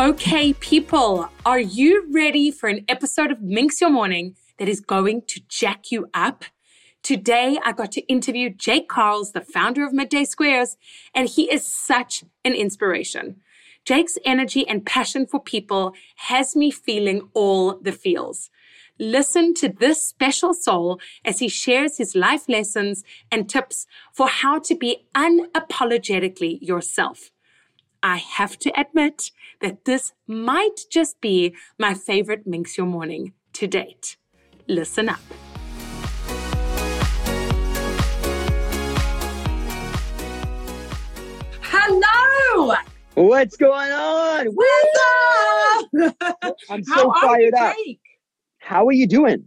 Okay, people, are you ready for an episode of Minx Your Morning that is going to jack you up? Today, I got to interview Jake Karls, the founder of Midday Squares, and he is such an inspiration. Jake's energy and passion for people has me feeling all the feels. Listen to this special soul as he shares his life lessons and tips for how to be unapologetically yourself. I have to admit that this might just be my favorite Minx Your Morning to date. Listen up. Hello! What's going on? What's up? I'm so fired up. How are you doing?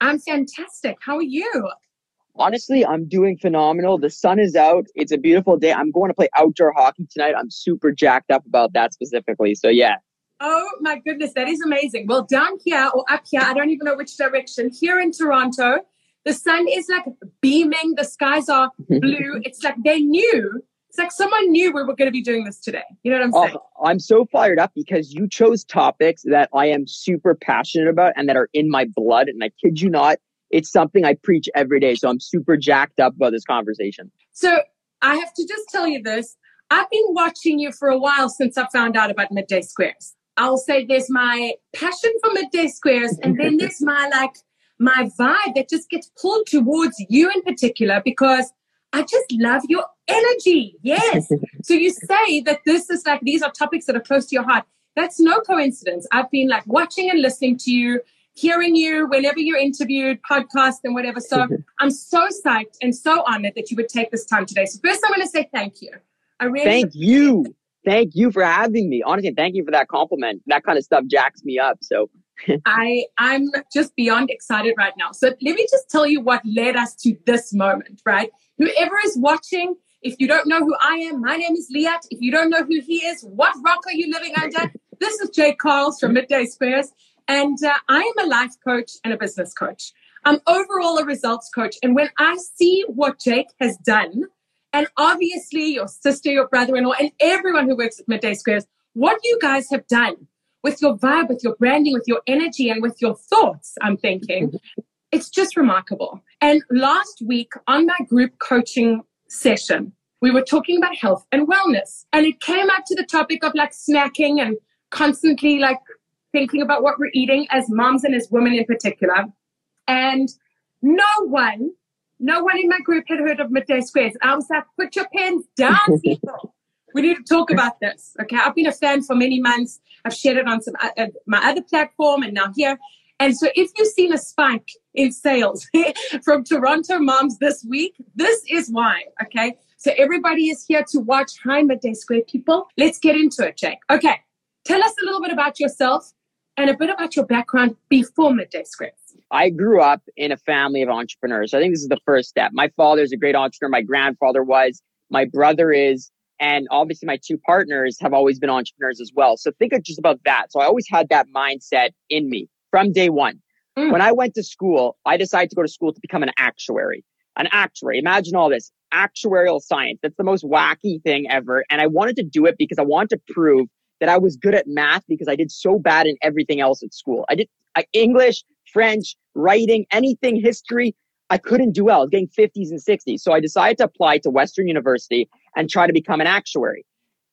I'm fantastic. How are you? Honestly, I'm doing phenomenal. The sun is out. It's a beautiful day. I'm going to play outdoor hockey tonight. I'm super jacked up about that specifically. So, yeah. Oh my goodness, that is amazing. Well, down here or up here, I don't even know which direction, here in Toronto, the sun is like beaming. The skies are blue. it's like they knew. It's like someone knew we were going to be doing this today. You know what I'm oh, saying? Oh, I'm so fired up because you chose topics that I am super passionate about and that are in my blood. And I kid you not, it's something I preach every day. So I'm super jacked up about this conversation. So I have to just tell you this. I've been watching you for a while since I found out about Midday Squares. I'll say there's my passion for Midday Squares, and then there's my like my vibe that just gets pulled towards you in particular because I just love your energy. Yes. so you say that this is like these are topics that are close to your heart. That's no coincidence. I've been like watching and listening to you hearing you whenever you're interviewed, podcast and whatever. So I'm so psyched and so honored that you would take this time today. So first, I want to say thank you. I really thank you. Thank you for having me. Honestly, thank you for that compliment. That kind of stuff jacks me up. So I I'm just beyond excited right now. So let me just tell you what led us to this moment, right? Whoever is watching, if you don't know who I am, my name is Liat. If you don't know who he is, what rock are you living under? this is Jake Karls from Midday Squares. And uh, I am a life coach and a business coach. I'm overall a results coach. And when I see what Jake has done, and obviously your sister, your brother in law, and everyone who works at Midday Squares, what you guys have done with your vibe, with your branding, with your energy, and with your thoughts, I'm thinking, it's just remarkable. And last week on my group coaching session, we were talking about health and wellness. And it came up to the topic of like snacking and constantly like thinking about what we're eating as moms and as women in particular. And no one, no one in my group had heard of midday squares. I was like, put your pens down, people. we need to talk about this. Okay. I've been a fan for many months. I've shared it on some uh, my other platform and now here. And so if you've seen a spike in sales from Toronto moms this week, this is why. Okay. So everybody is here to watch Hi Midday Square people. Let's get into it, Jake. Okay. Tell us a little bit about yourself and a bit about your background before Midday Squares. I grew up in a family of entrepreneurs. I think this is the first step. My father is a great entrepreneur. My grandfather was. My brother is. And obviously, my two partners have always been entrepreneurs as well. So think of just about that. So I always had that mindset in me from day one. Mm. When I went to school, I decided to go to school to become an actuary. An actuary. Imagine all this actuarial science. That's the most wacky thing ever. And I wanted to do it because I wanted to prove that I was good at math because I did so bad in everything else at school. I did I, English, French, writing, anything, history. I couldn't do well. I was getting 50s and 60s. So I decided to apply to Western University and try to become an actuary.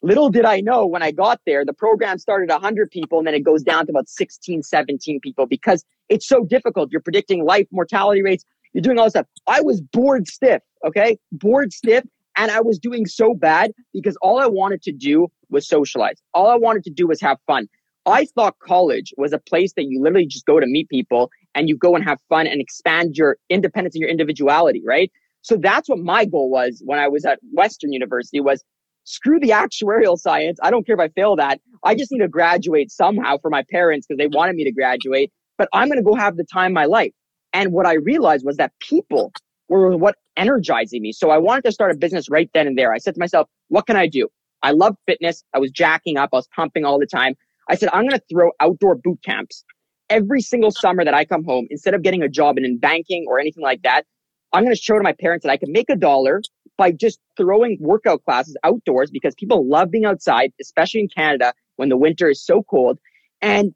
Little did I know when I got there, the program started 100 people and then it goes down to about 16, 17 people because it's so difficult. You're predicting life mortality rates. You're doing all this stuff. I was bored stiff. Okay. Bored stiff. And I was doing so bad because all I wanted to do was socialize. All I wanted to do was have fun. I thought college was a place that you literally just go to meet people and you go and have fun and expand your independence and your individuality, right? So that's what my goal was when I was at Western University was screw the actuarial science. I don't care if I fail that. I just need to graduate somehow for my parents because they wanted me to graduate, but I'm going to go have the time of my life. And what I realized was that people were what energizing me. So I wanted to start a business right then and there. I said to myself, what can I do? I love fitness. I was jacking up. I was pumping all the time. I said, I'm going to throw outdoor boot camps every single summer that I come home. Instead of getting a job in banking or anything like that, I'm going to show to my parents that I can make a dollar by just throwing workout classes outdoors because people love being outside, especially in Canada when the winter is so cold. And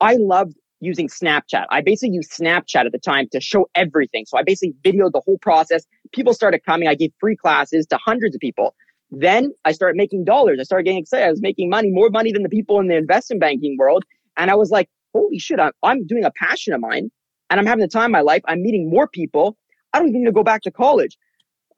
I loved using Snapchat. I basically used Snapchat at the time to show everything. So I basically videoed the whole process. People started coming. I gave free classes to hundreds of people. Then I started making dollars. I started getting excited. I was making money, more money than the people in the investment banking world. And I was like, holy shit, I'm, I'm doing a passion of mine and I'm having the time of my life. I'm meeting more people. I don't even need to go back to college.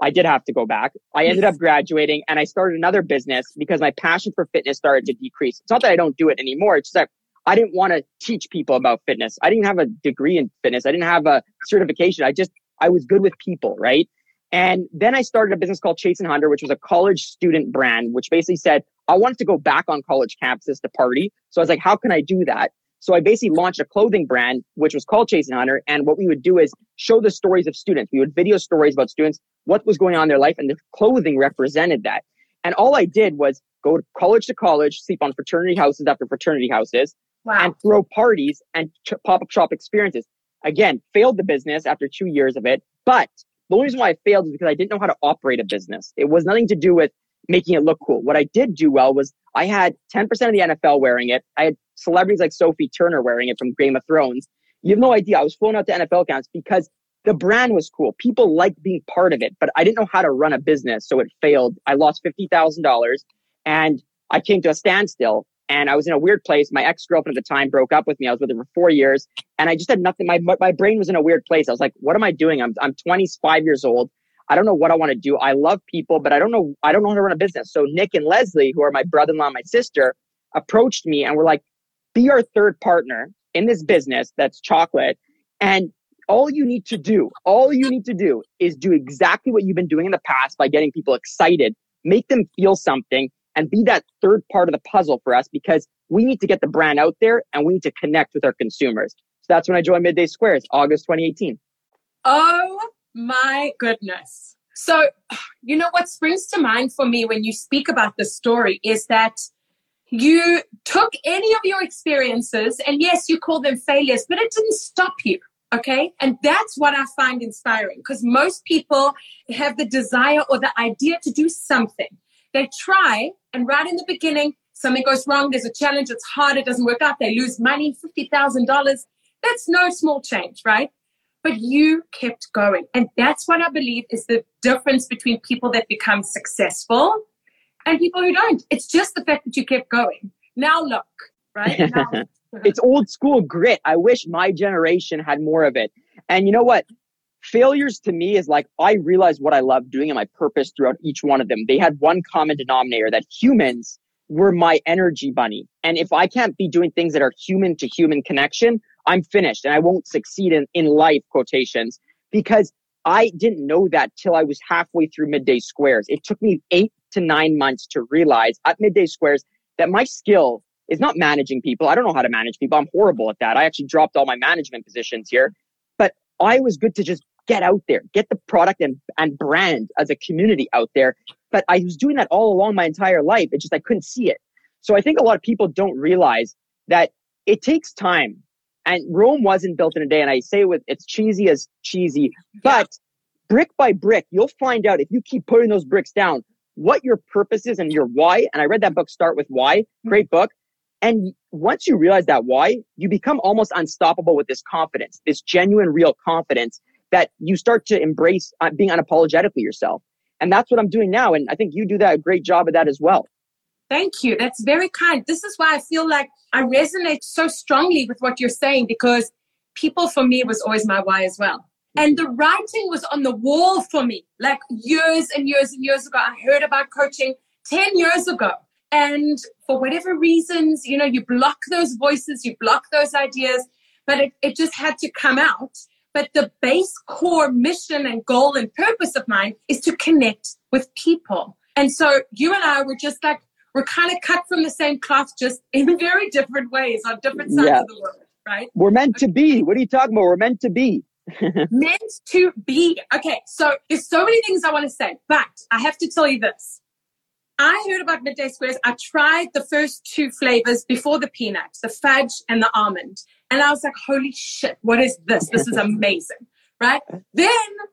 I did have to go back. I ended up graduating and I started another business because my passion for fitness started to decrease. It's not that I don't do it anymore. It's just that I didn't want to teach people about fitness. I didn't have a degree in fitness. I didn't have a certification. I just, I was good with people, right? And then I started a business called Chase and Hunter, which was a college student brand, which basically said, I wanted to go back on college campuses to party. So I was like, how can I do that? So I basically launched a clothing brand, which was called Chase and Hunter. And what we would do is show the stories of students. We would video stories about students, what was going on in their life, and the clothing represented that. And all I did was go to college to college, sleep on fraternity houses after fraternity houses, wow. and throw parties and ch- pop up shop experiences. Again, failed the business after two years of it. But the only reason why I failed is because I didn't know how to operate a business. It was nothing to do with making it look cool. What I did do well was I had 10% of the NFL wearing it. I had celebrities like Sophie Turner wearing it from Game of Thrones. You have no idea. I was flown out to NFL accounts because the brand was cool. People liked being part of it, but I didn't know how to run a business. So it failed. I lost $50,000 and I came to a standstill and I was in a weird place. My ex girlfriend at the time broke up with me. I was with her for four years and I just had nothing. My, my brain was in a weird place. I was like, what am I doing? I'm, I'm 25 years old. I don't know what I want to do. I love people, but I don't know. I don't know how to run a business. So Nick and Leslie, who are my brother-in-law, and my sister, approached me and were like, "Be our third partner in this business that's chocolate, and all you need to do, all you need to do, is do exactly what you've been doing in the past by getting people excited, make them feel something, and be that third part of the puzzle for us because we need to get the brand out there and we need to connect with our consumers." So that's when I joined Midday Squares, August 2018. Oh my goodness. So, you know, what springs to mind for me when you speak about this story is that you took any of your experiences, and yes, you call them failures, but it didn't stop you. Okay. And that's what I find inspiring because most people have the desire or the idea to do something. They try, and right in the beginning, something goes wrong. There's a challenge. It's hard. It doesn't work out. They lose money, $50,000. That's no small change, right? but you kept going. And that's what I believe is the difference between people that become successful and people who don't. It's just the fact that you kept going. Now look, right? Now, it's old school grit. I wish my generation had more of it. And you know what? Failures to me is like I realized what I love doing and my purpose throughout each one of them. They had one common denominator that humans were my energy bunny. And if I can't be doing things that are human to human connection, I'm finished and I won't succeed in, in life quotations because I didn't know that till I was halfway through midday squares. It took me eight to nine months to realize at midday squares that my skill is not managing people. I don't know how to manage people. I'm horrible at that. I actually dropped all my management positions here, but I was good to just get out there, get the product and, and brand as a community out there. But I was doing that all along my entire life. It just, I couldn't see it. So I think a lot of people don't realize that it takes time and Rome wasn't built in a day. And I say with it's cheesy as cheesy, but brick by brick, you'll find out if you keep putting those bricks down, what your purpose is and your why. And I read that book, Start with Why, hmm. great book. And once you realize that why, you become almost unstoppable with this confidence, this genuine, real confidence that you start to embrace uh, being unapologetically yourself. And that's what I'm doing now. And I think you do that a great job of that as well. Thank you. That's very kind. This is why I feel like I resonate so strongly with what you're saying because people for me was always my why as well. And the writing was on the wall for me, like years and years and years ago. I heard about coaching 10 years ago. And for whatever reasons, you know, you block those voices, you block those ideas, but it, it just had to come out But the base core mission and goal and purpose of mine is to connect with people. And so you and I were just like, we're kind of cut from the same cloth, just in very different ways on different sides yeah. of the world, right? We're meant to be. What are you talking about? We're meant to be. meant to be. Okay, so there's so many things I want to say, but I have to tell you this. I heard about midday squares. I tried the first two flavors before the peanut, the fudge and the almond. And I was like, holy shit, what is this? This is amazing. Right? Then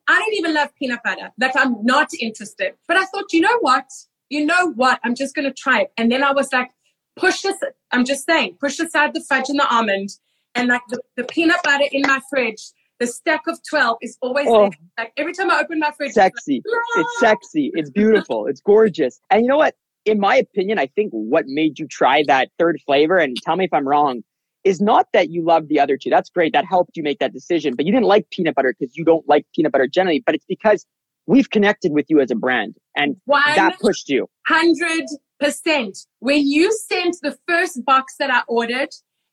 I don't even love peanut butter. Like I'm not interested. But I thought, you know what? You know what? I'm just going to try it. And then I was like, push this. I'm just saying, push aside the fudge and the almond and like the, the peanut butter in my fridge the stack of 12 is always oh. Like every time I open my fridge, sexy. It's, like, it's sexy. It's beautiful. it's gorgeous. And you know what? In my opinion, I think what made you try that third flavor, and tell me if I'm wrong, is not that you love the other two. That's great. That helped you make that decision. But you didn't like peanut butter because you don't like peanut butter generally. But it's because we've connected with you as a brand and that pushed you. 100%. When you sent the first box that I ordered,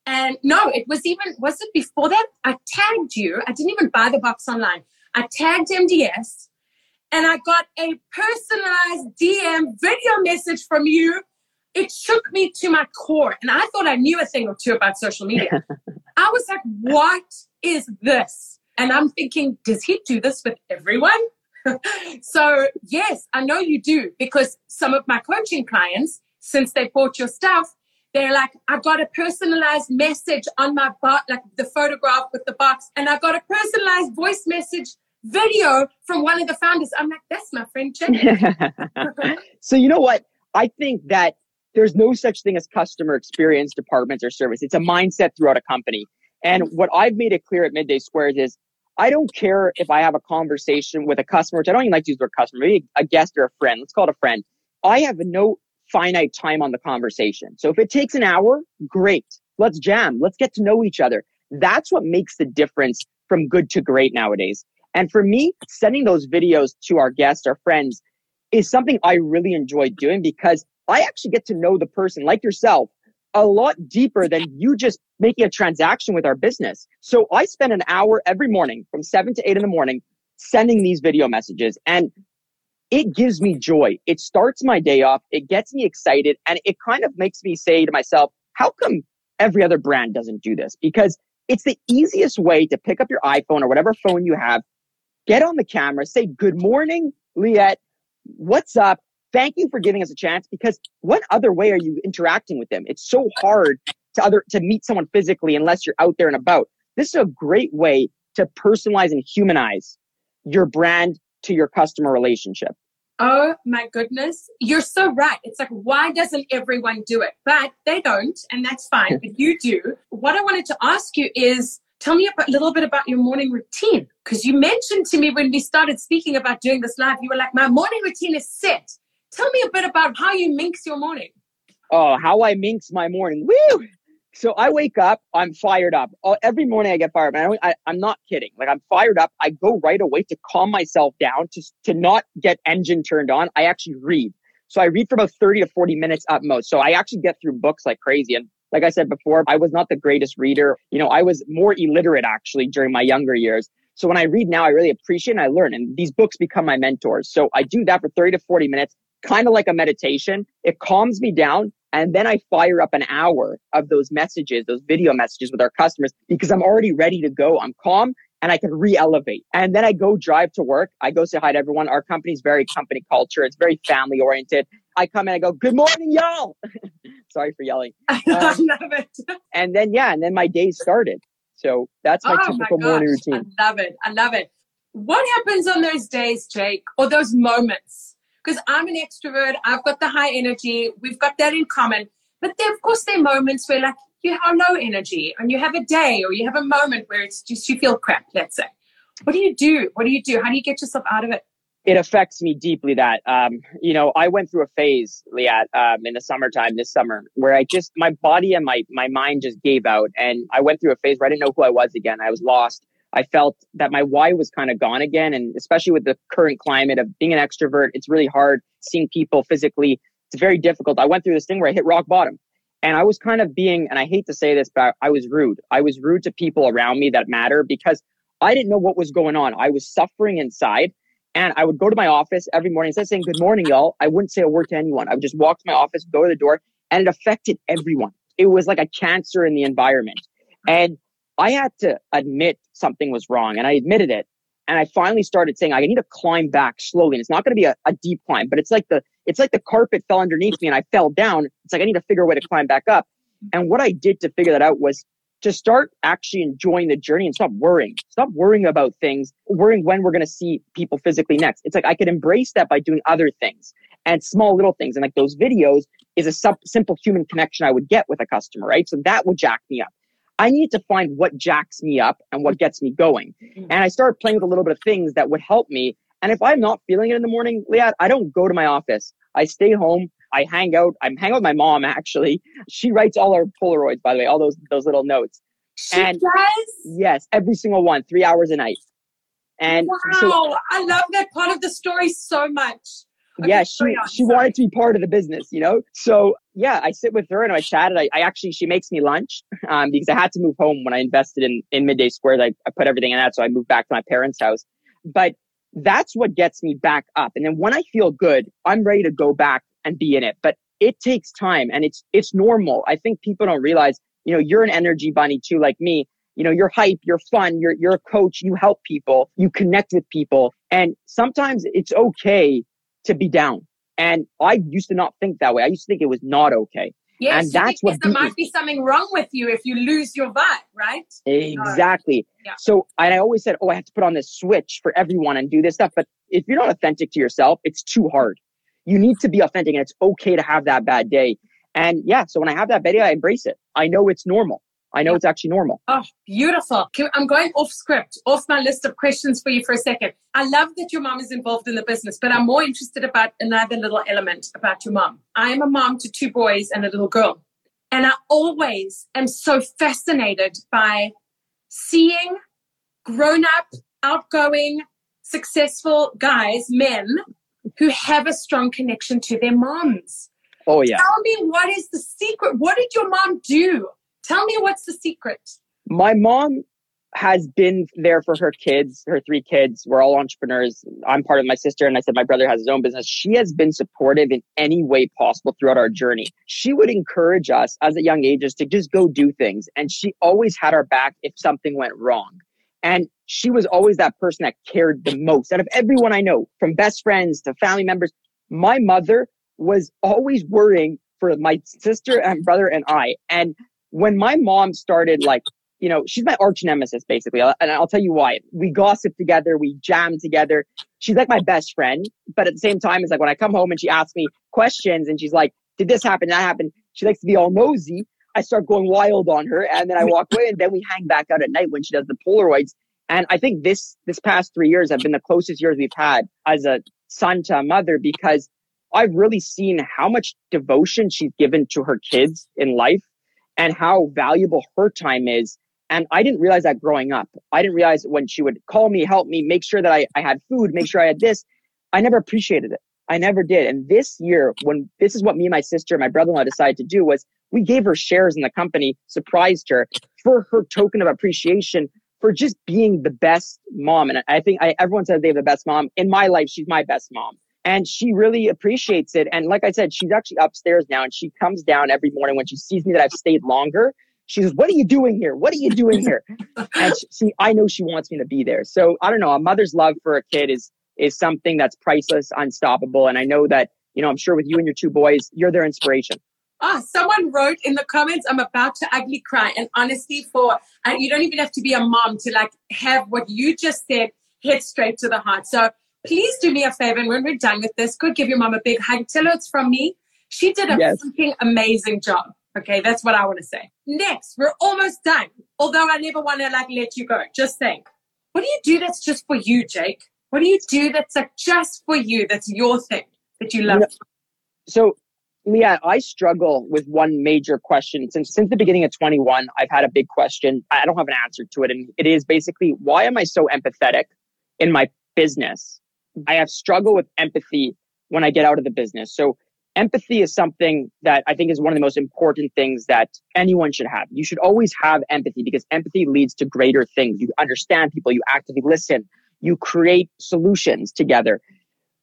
and no, it was even, was it before that? I tagged you. I didn't even buy the box online. I tagged MDS and I got a personalized DM video message from you. It shook me to my core. And I thought I knew a thing or two about social media. I was like, what is this? And I'm thinking, does he do this with everyone? so, yes, I know you do because some of my coaching clients, since they bought your stuff, they're like, I got a personalized message on my bot, like the photograph with the box, and I got a personalized voice message video from one of the founders. I'm like, that's my friend Jenny. so you know what? I think that there's no such thing as customer experience departments or service. It's a mindset throughout a company. And mm-hmm. what I've made it clear at Midday Squares is I don't care if I have a conversation with a customer, which I don't even like to use the word customer, maybe a guest or a friend. Let's call it a friend. I have no finite time on the conversation. So if it takes an hour, great. Let's jam. Let's get to know each other. That's what makes the difference from good to great nowadays. And for me, sending those videos to our guests, our friends, is something I really enjoy doing because I actually get to know the person like yourself a lot deeper than you just making a transaction with our business. So I spend an hour every morning from seven to eight in the morning sending these video messages. And it gives me joy. It starts my day off. It gets me excited. And it kind of makes me say to myself, how come every other brand doesn't do this? Because it's the easiest way to pick up your iPhone or whatever phone you have, get on the camera, say, good morning, Liat. What's up? Thank you for giving us a chance because what other way are you interacting with them? It's so hard to other, to meet someone physically unless you're out there and about. This is a great way to personalize and humanize your brand to your customer relationship. Oh my goodness. You're so right. It's like, why doesn't everyone do it? But they don't, and that's fine. but you do. What I wanted to ask you is tell me a little bit about your morning routine. Because you mentioned to me when we started speaking about doing this live, you were like, my morning routine is set. Tell me a bit about how you minx your morning. Oh, how I minx my morning. Woo! So I wake up, I'm fired up. Oh, every morning I get fired up. I, am not kidding. Like I'm fired up. I go right away to calm myself down, to, to not get engine turned on. I actually read. So I read for about 30 to 40 minutes at most. So I actually get through books like crazy. And like I said before, I was not the greatest reader. You know, I was more illiterate actually during my younger years. So when I read now, I really appreciate and I learn. And these books become my mentors. So I do that for 30 to 40 minutes, kind of like a meditation. It calms me down. And then I fire up an hour of those messages, those video messages with our customers because I'm already ready to go. I'm calm and I can re-elevate. And then I go drive to work. I go say hi to everyone. Our company's very company culture. It's very family oriented. I come in, I go, good morning, y'all. Sorry for yelling. Um, I love it. And then, yeah, and then my day started. So that's my oh typical my morning routine. I love it. I love it. What happens on those days, Jake, or those moments because I'm an extrovert. I've got the high energy. We've got that in common. But there, of course, there are moments where like you have low energy and you have a day or you have a moment where it's just you feel crap, let's say. What do you do? What do you do? How do you get yourself out of it? It affects me deeply that, um, you know, I went through a phase, Liat, um, in the summertime this summer where I just, my body and my, my mind just gave out. And I went through a phase where I didn't know who I was again. I was lost. I felt that my why was kind of gone again. And especially with the current climate of being an extrovert, it's really hard seeing people physically. It's very difficult. I went through this thing where I hit rock bottom and I was kind of being, and I hate to say this, but I was rude. I was rude to people around me that matter because I didn't know what was going on. I was suffering inside. And I would go to my office every morning. Instead of saying, Good morning, y'all, I wouldn't say a word to anyone. I would just walk to my office, go to the door, and it affected everyone. It was like a cancer in the environment. And I had to admit something was wrong. And I admitted it. And I finally started saying, I need to climb back slowly. And it's not going to be a, a deep climb, but it's like the it's like the carpet fell underneath me and I fell down. It's like I need to figure a way to climb back up. And what I did to figure that out was to start actually enjoying the journey and stop worrying. Stop worrying about things, worrying when we're going to see people physically next. It's like I could embrace that by doing other things and small little things. And like those videos is a sub- simple human connection I would get with a customer, right? So that would jack me up. I need to find what jacks me up and what gets me going. Mm-hmm. And I started playing with a little bit of things that would help me. And if I'm not feeling it in the morning, Leah, I don't go to my office. I stay home. I hang out. I'm hang out with my mom actually. She writes all our Polaroids, by the way, all those those little notes. She and does? Yes, every single one, three hours a night. And wow, so, I love that part of the story so much. Yeah, she she wanted to be part of the business, you know. So yeah, I sit with her and I chatted. I, I actually she makes me lunch um, because I had to move home when I invested in in Midday Squares. I, I put everything in that, so I moved back to my parents' house. But that's what gets me back up. And then when I feel good, I'm ready to go back and be in it. But it takes time and it's it's normal. I think people don't realize, you know, you're an energy bunny too, like me. You know, you're hype, you're fun, you're you're a coach, you help people, you connect with people. And sometimes it's okay to be down. And I used to not think that way. I used to think it was not okay. Yes, and that's what there might be something wrong with you if you lose your vibe, right? Exactly. Yeah. So and I always said, oh, I have to put on this switch for everyone and do this stuff. But if you're not authentic to yourself, it's too hard. You need to be authentic, and it's okay to have that bad day. And yeah, so when I have that bad day, I embrace it. I know it's normal. I know it's actually normal. Oh, beautiful. I'm going off script, off my list of questions for you for a second. I love that your mom is involved in the business, but I'm more interested about another little element about your mom. I am a mom to two boys and a little girl. And I always am so fascinated by seeing grown up, outgoing, successful guys, men who have a strong connection to their moms. Oh, yeah. Tell me what is the secret? What did your mom do Tell me what's the secret. My mom has been there for her kids, her three kids. We're all entrepreneurs. I'm part of my sister, and I said my brother has his own business. She has been supportive in any way possible throughout our journey. She would encourage us as a young ages to just go do things. And she always had our back if something went wrong. And she was always that person that cared the most out of everyone I know, from best friends to family members. My mother was always worrying for my sister and brother and I. And when my mom started like you know she's my arch nemesis basically uh, and i'll tell you why. We gossip together we jam together. She's like my best friend but at the same time it's like when i come home and she asks me questions and she's like did this happen? That happen? She likes to be all nosy. I start going wild on her and then i walk away and then we hang back out at night when she does the polaroids. And i think this this past three years have been the closest years we've had as a son to a mother because i've really seen how much devotion she's given to her kids in life and how valuable her time is. And I didn't realize that growing up. I didn't realize when she would call me, help me, make sure that I, I had food, make sure I had this. I never appreciated it. I never did. And this year, when this is what me and my sister my brother-in-law decided to do was we gave her shares in the company, surprised her for her token of appreciation for just being the best mom. And I think I, everyone says they have the best mom. In my life, she's my best mom and she really appreciates it. And like I said, she's actually upstairs now and she comes down every morning when she sees me that I've stayed longer. She says, what are you doing here? What are you doing here? and she, see, I know she wants me to be there. So I don't know. A mother's love for a kid is, is something that's priceless, unstoppable. And I know that, you know, I'm sure with you and your two boys, you're their inspiration. Ah, someone wrote in the comments, I'm about to ugly cry. And honestly, for, and you don't even have to be a mom to like have what you just said hit straight to the heart. So please do me a favor. And when we're done with this, go give your mom a big hug. Tell her it's from me. She did a yes. freaking amazing job. Okay, that's what I want to say. Next, we're almost done. Although I never want to like let you go. Just think, what do you do that's just for you, Jake? What do you do that's like just for you? That's your thing that you love. So, Leah, I struggle with one major question since since the beginning of 21. I've had a big question. I don't have an answer to it, and it is basically why am I so empathetic in my business I have struggle with empathy when I get out of the business. So empathy is something that I think is one of the most important things that anyone should have. You should always have empathy because empathy leads to greater things. You understand people, you actively listen, you create solutions together.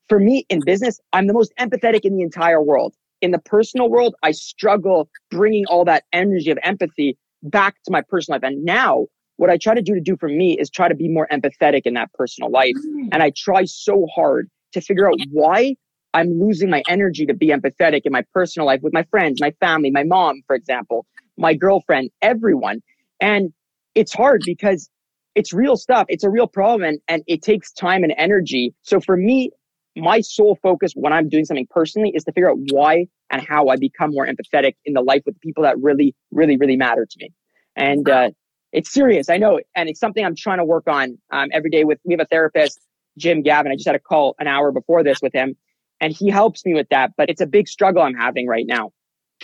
For me in business, I'm the most empathetic in the entire world. In the personal world, I struggle bringing all that energy of empathy back to my personal life. And now what I try to do to do for me is try to be more empathetic in that personal life. Mm. And I try so hard to figure out why I'm losing my energy to be empathetic in my personal life with my friends, my family, my mom, for example, my girlfriend, everyone. And it's hard because it's real stuff. It's a real problem and, and it takes time and energy. So for me, my sole focus when I'm doing something personally is to figure out why and how I become more empathetic in the life with the people that really, really, really matter to me. And uh, it's serious, I know, and it's something I'm trying to work on um, every day. With we have a therapist, Jim Gavin. I just had a call an hour before this with him, and he helps me with that. But it's a big struggle I'm having right now.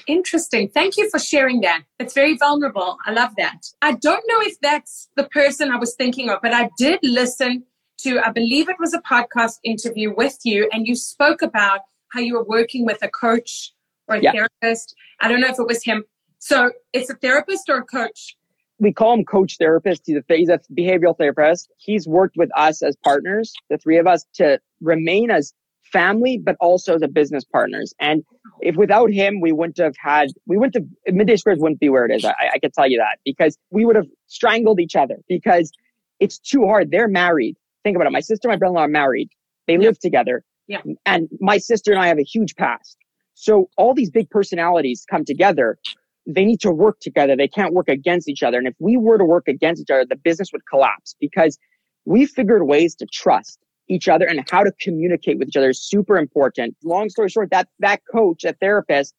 Interesting. Thank you for sharing that. It's very vulnerable. I love that. I don't know if that's the person I was thinking of, but I did listen to, I believe it was a podcast interview with you, and you spoke about how you were working with a coach or a yeah. therapist. I don't know if it was him. So it's a therapist or a coach? We call him coach therapist. He's a, he's a behavioral therapist. He's worked with us as partners, the three of us, to remain as family, but also as a business partners. And if without him, we wouldn't have had, we wouldn't have, Midday Squares wouldn't be where it is. I, I can tell you that because we would have strangled each other because it's too hard. They're married. Think about it. My sister and my brother-in-law are married. They live together. Yeah. And my sister and I have a huge past. So all these big personalities come together. They need to work together. They can't work against each other. And if we were to work against each other, the business would collapse because we figured ways to trust each other and how to communicate with each other is super important. Long story short, that, that coach, that therapist,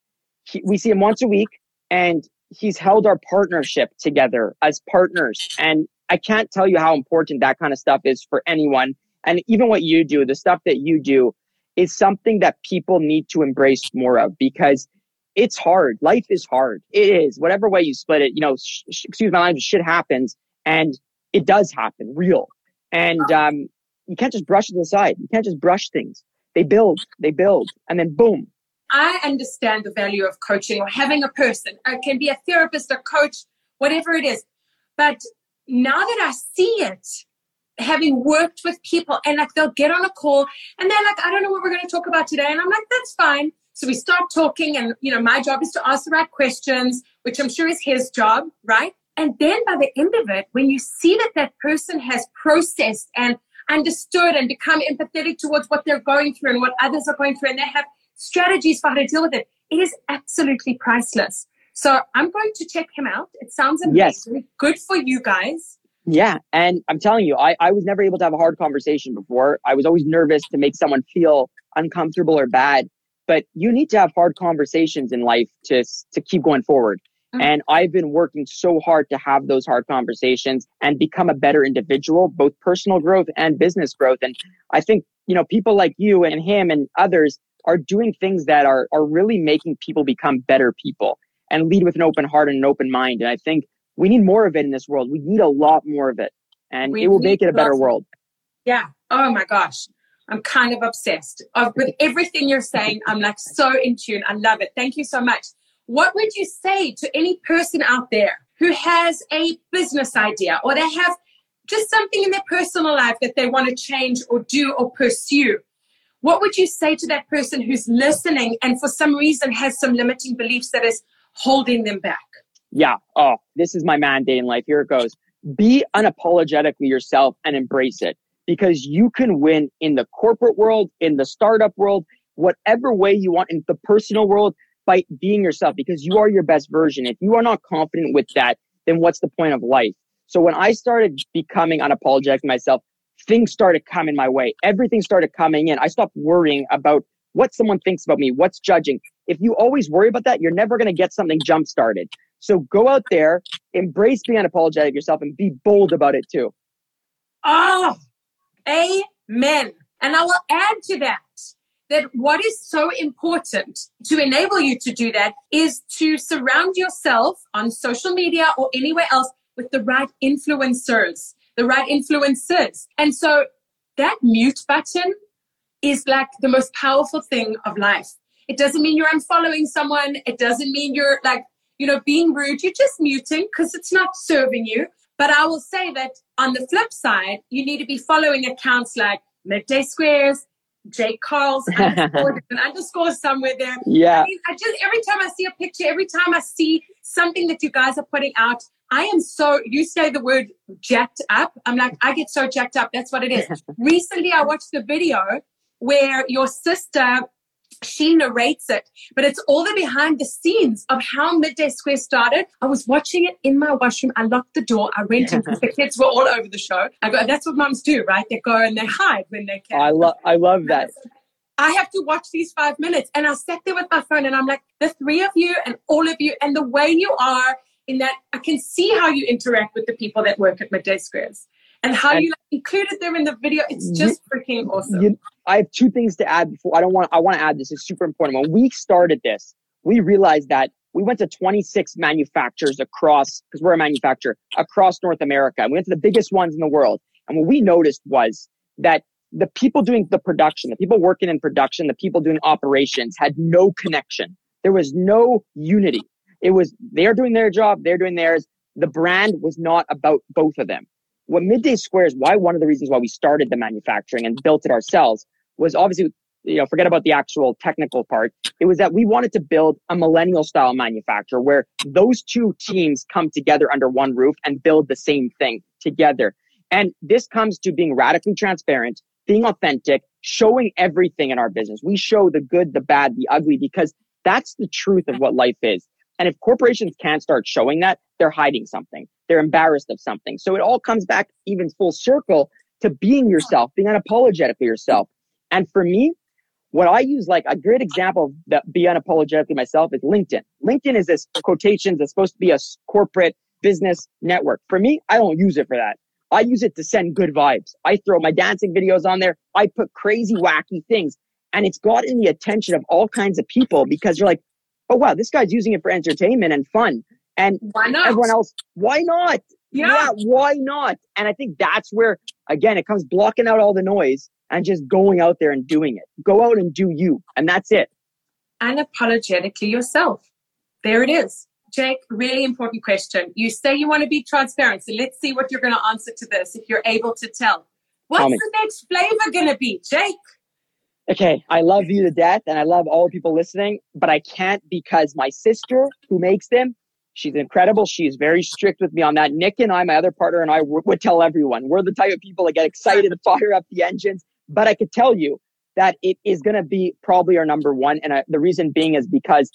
he, we see him once a week and he's held our partnership together as partners. And I can't tell you how important that kind of stuff is for anyone. And even what you do, the stuff that you do is something that people need to embrace more of because it's hard. Life is hard. It is. Whatever way you split it, you know, sh- excuse my language, shit happens and it does happen real. And um, you can't just brush it aside. You can't just brush things. They build, they build, and then boom. I understand the value of coaching or having a person. It can be a therapist, a coach, whatever it is. But now that I see it, having worked with people and like they'll get on a call and they're like, I don't know what we're going to talk about today. And I'm like, that's fine. So we start talking and, you know, my job is to ask the right questions, which I'm sure is his job, right? And then by the end of it, when you see that that person has processed and understood and become empathetic towards what they're going through and what others are going through and they have strategies for how to deal with it, it is absolutely priceless. So I'm going to check him out. It sounds amazing. Yes. Good for you guys. Yeah. And I'm telling you, I, I was never able to have a hard conversation before. I was always nervous to make someone feel uncomfortable or bad. But you need to have hard conversations in life to, to keep going forward. Mm-hmm. And I've been working so hard to have those hard conversations and become a better individual, both personal growth and business growth. And I think, you know, people like you and him and others are doing things that are, are really making people become better people and lead with an open heart and an open mind. And I think we need more of it in this world. We need a lot more of it, and we it will make it a better world. Yeah. Oh my gosh. I'm kind of obsessed with everything you're saying. I'm like so in tune. I love it. Thank you so much. What would you say to any person out there who has a business idea or they have just something in their personal life that they want to change or do or pursue? What would you say to that person who's listening and for some reason has some limiting beliefs that is holding them back? Yeah. Oh, this is my mandate in life. Here it goes. Be unapologetically yourself and embrace it because you can win in the corporate world, in the startup world, whatever way you want in the personal world by being yourself because you are your best version. If you are not confident with that, then what's the point of life? So when I started becoming unapologetic myself, things started coming my way. Everything started coming in. I stopped worrying about what someone thinks about me, what's judging. If you always worry about that, you're never going to get something jump started. So go out there, embrace being unapologetic yourself, and be bold about it too. Oh, amen. And I will add to that that what is so important to enable you to do that is to surround yourself on social media or anywhere else with the right influencers, the right influencers. And so that mute button is like the most powerful thing of life It doesn't mean you're unfollowing someone. It doesn't mean you're like, you know, being rude. You're just muting because it's not serving you. But I will say that on the flip side, you need to be following accounts like Midday Squares, Jake Karls underscore, an underscore somewhere there. Yeah. I, mean, I just every time I see a picture, every time I see something that you guys are putting out, I am so you say the word jacked up. I'm like, I get so jacked up. That's what it is. Recently I watched the video where your sister she narrates it, but it's all the behind the scenes of how Midday Square started. I was watching it in my washroom. I locked the door. I went in because the kids were all over the show. I go, that's what moms do, right? They go and they hide when they can. I love, I love that. I have to watch these five minutes. And I sat there with my phone and I'm like, the three of you and all of you and the way you are in that I can see how you interact with the people that work at Midday Squares and how and you like, included them in the video. It's just freaking awesome. You, I have two things to add before I don't want I want to add this. It's super important. When we started this, we realized that we went to 26 manufacturers across because we're a manufacturer across North America. We went to the biggest ones in the world. And what we noticed was that the people doing the production, the people working in production, the people doing operations had no connection. There was no unity. It was they're doing their job, they're doing theirs. The brand was not about both of them what Midday Squares, why one of the reasons why we started the manufacturing and built it ourselves was obviously, you know, forget about the actual technical part. It was that we wanted to build a millennial style manufacturer where those two teams come together under one roof and build the same thing together. And this comes to being radically transparent, being authentic, showing everything in our business. We show the good, the bad, the ugly, because that's the truth of what life is. And if corporations can't start showing that, they're hiding something. They're embarrassed of something. So it all comes back even full circle to being yourself, being unapologetically yourself. And for me, what I use like a great example of that be unapologetically myself is LinkedIn. LinkedIn is this quotations that's supposed to be a corporate business network. For me, I don't use it for that. I use it to send good vibes. I throw my dancing videos on there. I put crazy, wacky things. And it's gotten the attention of all kinds of people because you're like, oh wow, this guy's using it for entertainment and fun. And why not? everyone else, why not? Yeah. yeah, why not? And I think that's where again it comes blocking out all the noise and just going out there and doing it. Go out and do you, and that's it. Unapologetically yourself. There it is. Jake, really important question. You say you want to be transparent, so let's see what you're going to answer to this if you're able to tell. What's the next flavor going to be, Jake? okay, I love you to death and I love all people listening, but I can't because my sister who makes them, she's incredible. She's very strict with me on that. Nick and I, my other partner and I would tell everyone we're the type of people that get excited and fire up the engines. But I could tell you that it is going to be probably our number one. And I, the reason being is because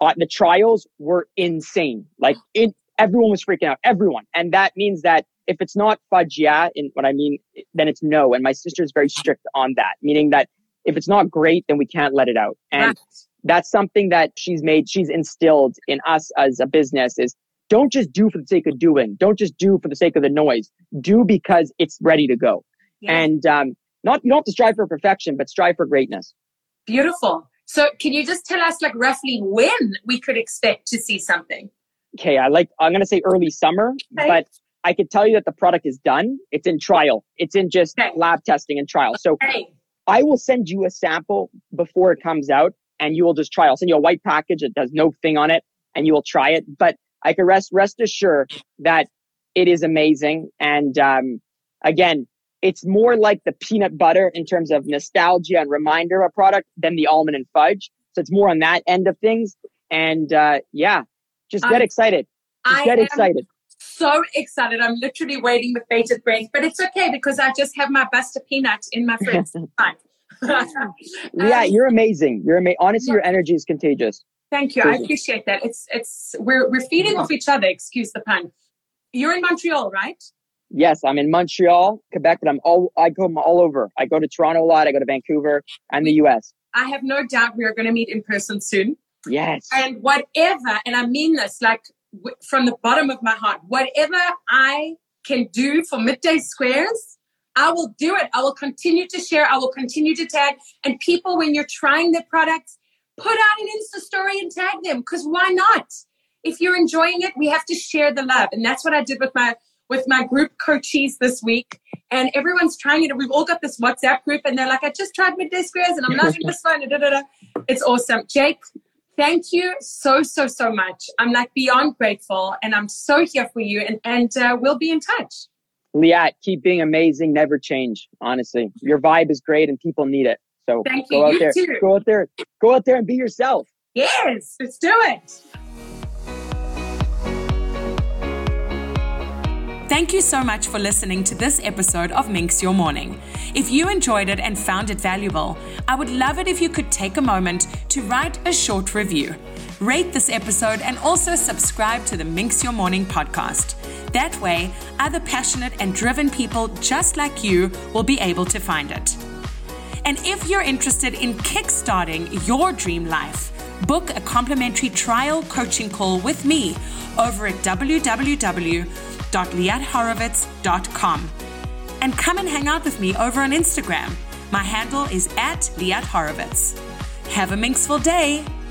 uh, the trials were insane. Like it, everyone was freaking out, everyone. And that means that if it's not fudge, yeah, and what I mean, then it's no. And my sister is very strict on that, meaning that if it's not great, then we can't let it out. And. That's something that she's made, she's instilled in us as a business is don't just do for the sake of doing. Don't just do for the sake of the noise. Do because it's ready to go. Yeah. And um, not you don't have to strive for perfection, but strive for greatness. Beautiful. So can you just tell us like roughly when we could expect to see something? Okay, I like I'm gonna say early summer, okay. but I could tell you that the product is done. It's in trial. It's in just okay. lab testing and trial. So okay. I will send you a sample before it comes out and you will just try. I'll send you a white package that does no thing on it and you will try it. But I can rest, rest assured that it is amazing. And, um, again, it's more like the peanut butter in terms of nostalgia and reminder of a product than the almond and fudge. So it's more on that end of things. And, uh, yeah, just get excited. Just I get excited so excited. I'm literally waiting with bated breath, but it's okay because I just have my Buster Peanut in my fridge. yeah, um, you're amazing. You're amazing. Honestly, your energy is contagious. Thank you. I appreciate that. It's it's we're we're feeding off each other. Excuse the pun. You're in Montreal, right? Yes, I'm in Montreal, Quebec, but I'm all I go all over. I go to Toronto a lot. I go to Vancouver and the U.S. I have no doubt we are going to meet in person soon. Yes. And whatever, and I mean this, like from the bottom of my heart, whatever I can do for midday squares, I will do it. I will continue to share. I will continue to tag. And people, when you're trying the products, put out an Insta story and tag them because why not? If you're enjoying it, we have to share the love. And that's what I did with my with my group coaches this week. and everyone's trying it. We've all got this WhatsApp group, and they're like, I just tried midday squares and I'm loving this one. Da, da, da. It's awesome. Jake, thank you so, so, so much. I'm like beyond grateful, and I'm so here for you, and, and uh, we'll be in touch. Liat, keep being amazing. Never change. Honestly, your vibe is great, and people need it. So Thank go you. out You there, too. go out there, go out there and be yourself. Yes, let's do it. Thank you so much for listening to this episode of Minx Your Morning. If you enjoyed it and found it valuable, I would love it if you could take a moment to write a short review. Rate this episode and also subscribe to the Minx Your Morning podcast. That way, other passionate and driven people just like you will be able to find it. And if you're interested in kickstarting your dream life, book a complimentary trial coaching call with me over at www.liathorowitz.com. And come and hang out with me over on Instagram. My handle is at Liat Horowitz. Have a minxful day